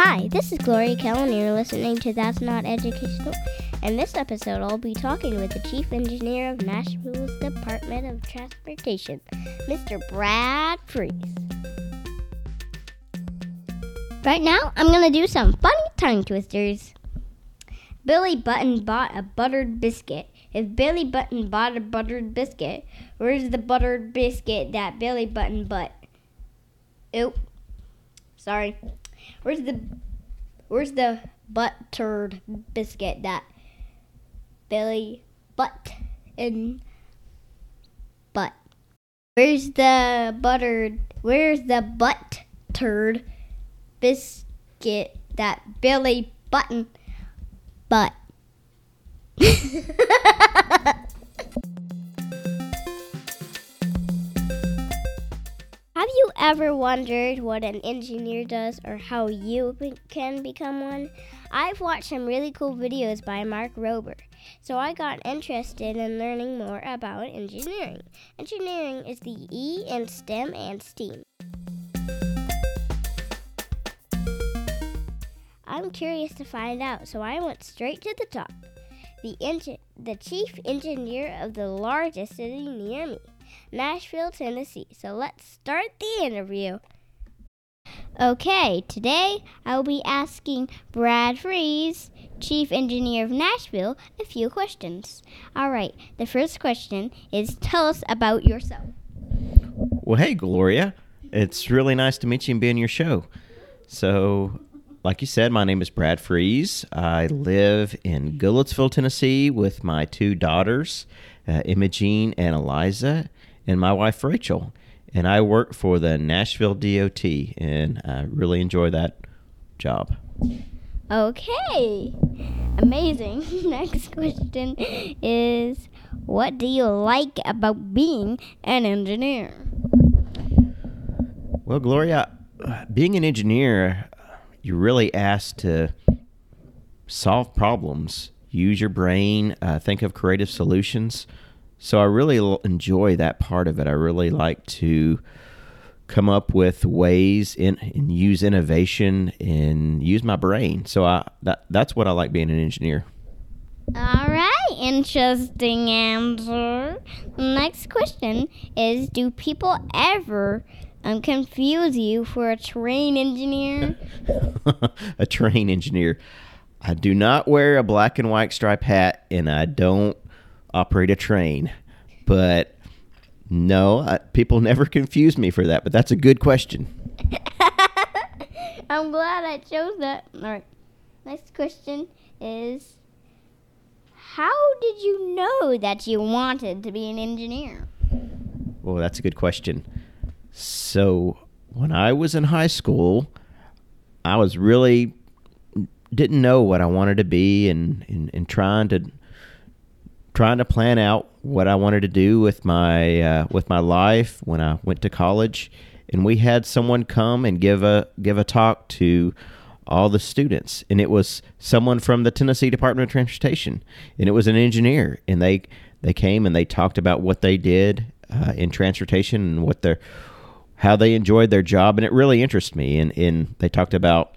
Hi, this is Gloria Kellen. You're listening to That's Not Educational. In this episode, I'll be talking with the Chief Engineer of Nashville's Department of Transportation, Mr. Brad Freeze. Right now, I'm going to do some funny tongue twisters. Billy Button bought a buttered biscuit. If Billy Button bought a buttered biscuit, where's the buttered biscuit that Billy Button bought? Oop. Sorry. Where's the Where's the buttered biscuit that Billy butt in butt? Where's the buttered Where's the buttered biscuit that Billy button butt? Have you ever wondered what an engineer does or how you be- can become one? I've watched some really cool videos by Mark Rober, so I got interested in learning more about engineering. Engineering is the E in STEM and STEAM. I'm curious to find out, so I went straight to the top. The, the chief engineer of the largest city near me. Nashville, Tennessee. So let's start the interview. Okay, today I'll be asking Brad Freeze, Chief Engineer of Nashville, a few questions. All right, the first question is tell us about yourself. Well, hey, Gloria. It's really nice to meet you and be on your show. So, like you said, my name is Brad Freeze. I live in Goodlettsville, Tennessee with my two daughters, uh, Imogene and Eliza, and my wife, Rachel. And I work for the Nashville DOT, and I really enjoy that job. Okay, amazing. Next question is what do you like about being an engineer? Well, Gloria, being an engineer, you're really asked to solve problems, use your brain, uh, think of creative solutions. So I really l- enjoy that part of it. I really like to come up with ways in, and use innovation and use my brain. So I that that's what I like being an engineer. All right, interesting answer. Next question is Do people ever um, confuse you for a train engineer? a train engineer. I do not wear a black and white stripe hat and I don't operate a train. But no, I, people never confuse me for that. But that's a good question. I'm glad I chose that. All right, next question is How did you know that you wanted to be an engineer? Well, that's a good question. So, when I was in high school, I was really didn't know what I wanted to be and, and, and trying to trying to plan out what I wanted to do with my uh, with my life when I went to college, and we had someone come and give a give a talk to all the students, and it was someone from the Tennessee Department of Transportation, and it was an engineer, and they they came and they talked about what they did uh, in transportation and what their how they enjoyed their job, and it really interested me, and and they talked about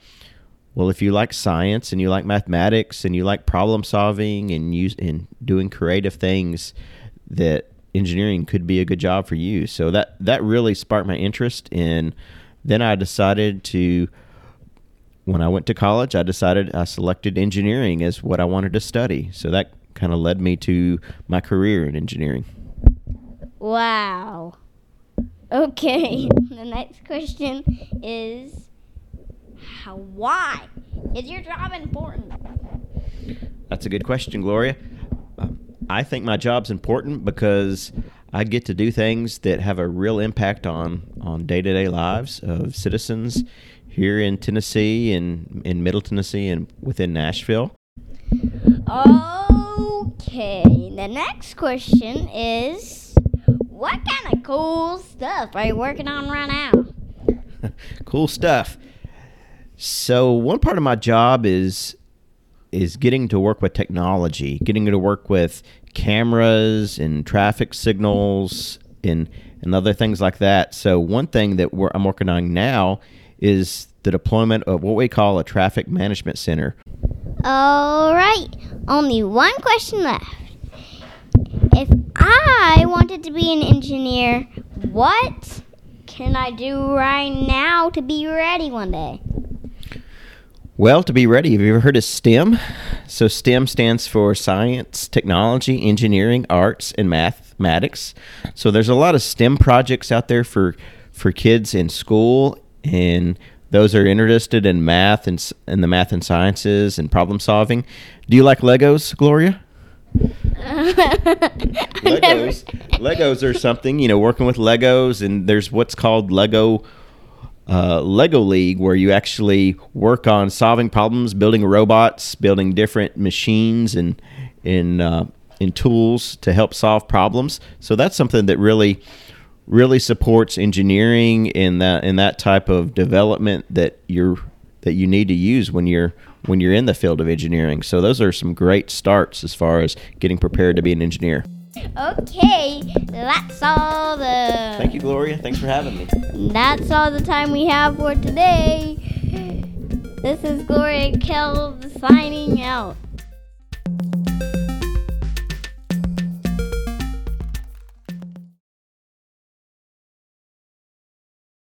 well, if you like science and you like mathematics and you like problem solving and use and doing creative things, that engineering could be a good job for you. So that that really sparked my interest. And then I decided to, when I went to college, I decided I selected engineering as what I wanted to study. So that kind of led me to my career in engineering. Wow. Okay, the next question is how, why is your job important? That's a good question, Gloria. Um, I think my job's important because I get to do things that have a real impact on on day to day lives of citizens here in Tennessee and in Middle Tennessee and within Nashville. Okay, the next question is what kind of cool stuff are you working on right now? cool stuff. So one part of my job is is getting to work with technology, getting to work with cameras and traffic signals and and other things like that. So one thing that I'm working on now is the deployment of what we call a traffic management center. All right, only one question left. If I wanted to be an engineer, what can I do right now to be ready one day? Well, to be ready, have you ever heard of STEM? So, STEM stands for science, technology, engineering, arts, and mathematics. So, there's a lot of STEM projects out there for, for kids in school and those are interested in math and, and the math and sciences and problem solving. Do you like Legos, Gloria? Legos, Legos are something you know. Working with Legos, and there's what's called Lego uh, Lego League, where you actually work on solving problems, building robots, building different machines, and in uh, in tools to help solve problems. So that's something that really really supports engineering in that in that type of development that you're that you need to use when you're when you're in the field of engineering. So those are some great starts as far as getting prepared to be an engineer. Okay, that's all the. Thank you, Gloria. Thanks for having me. That's all the time we have for today. This is Gloria Kell signing out.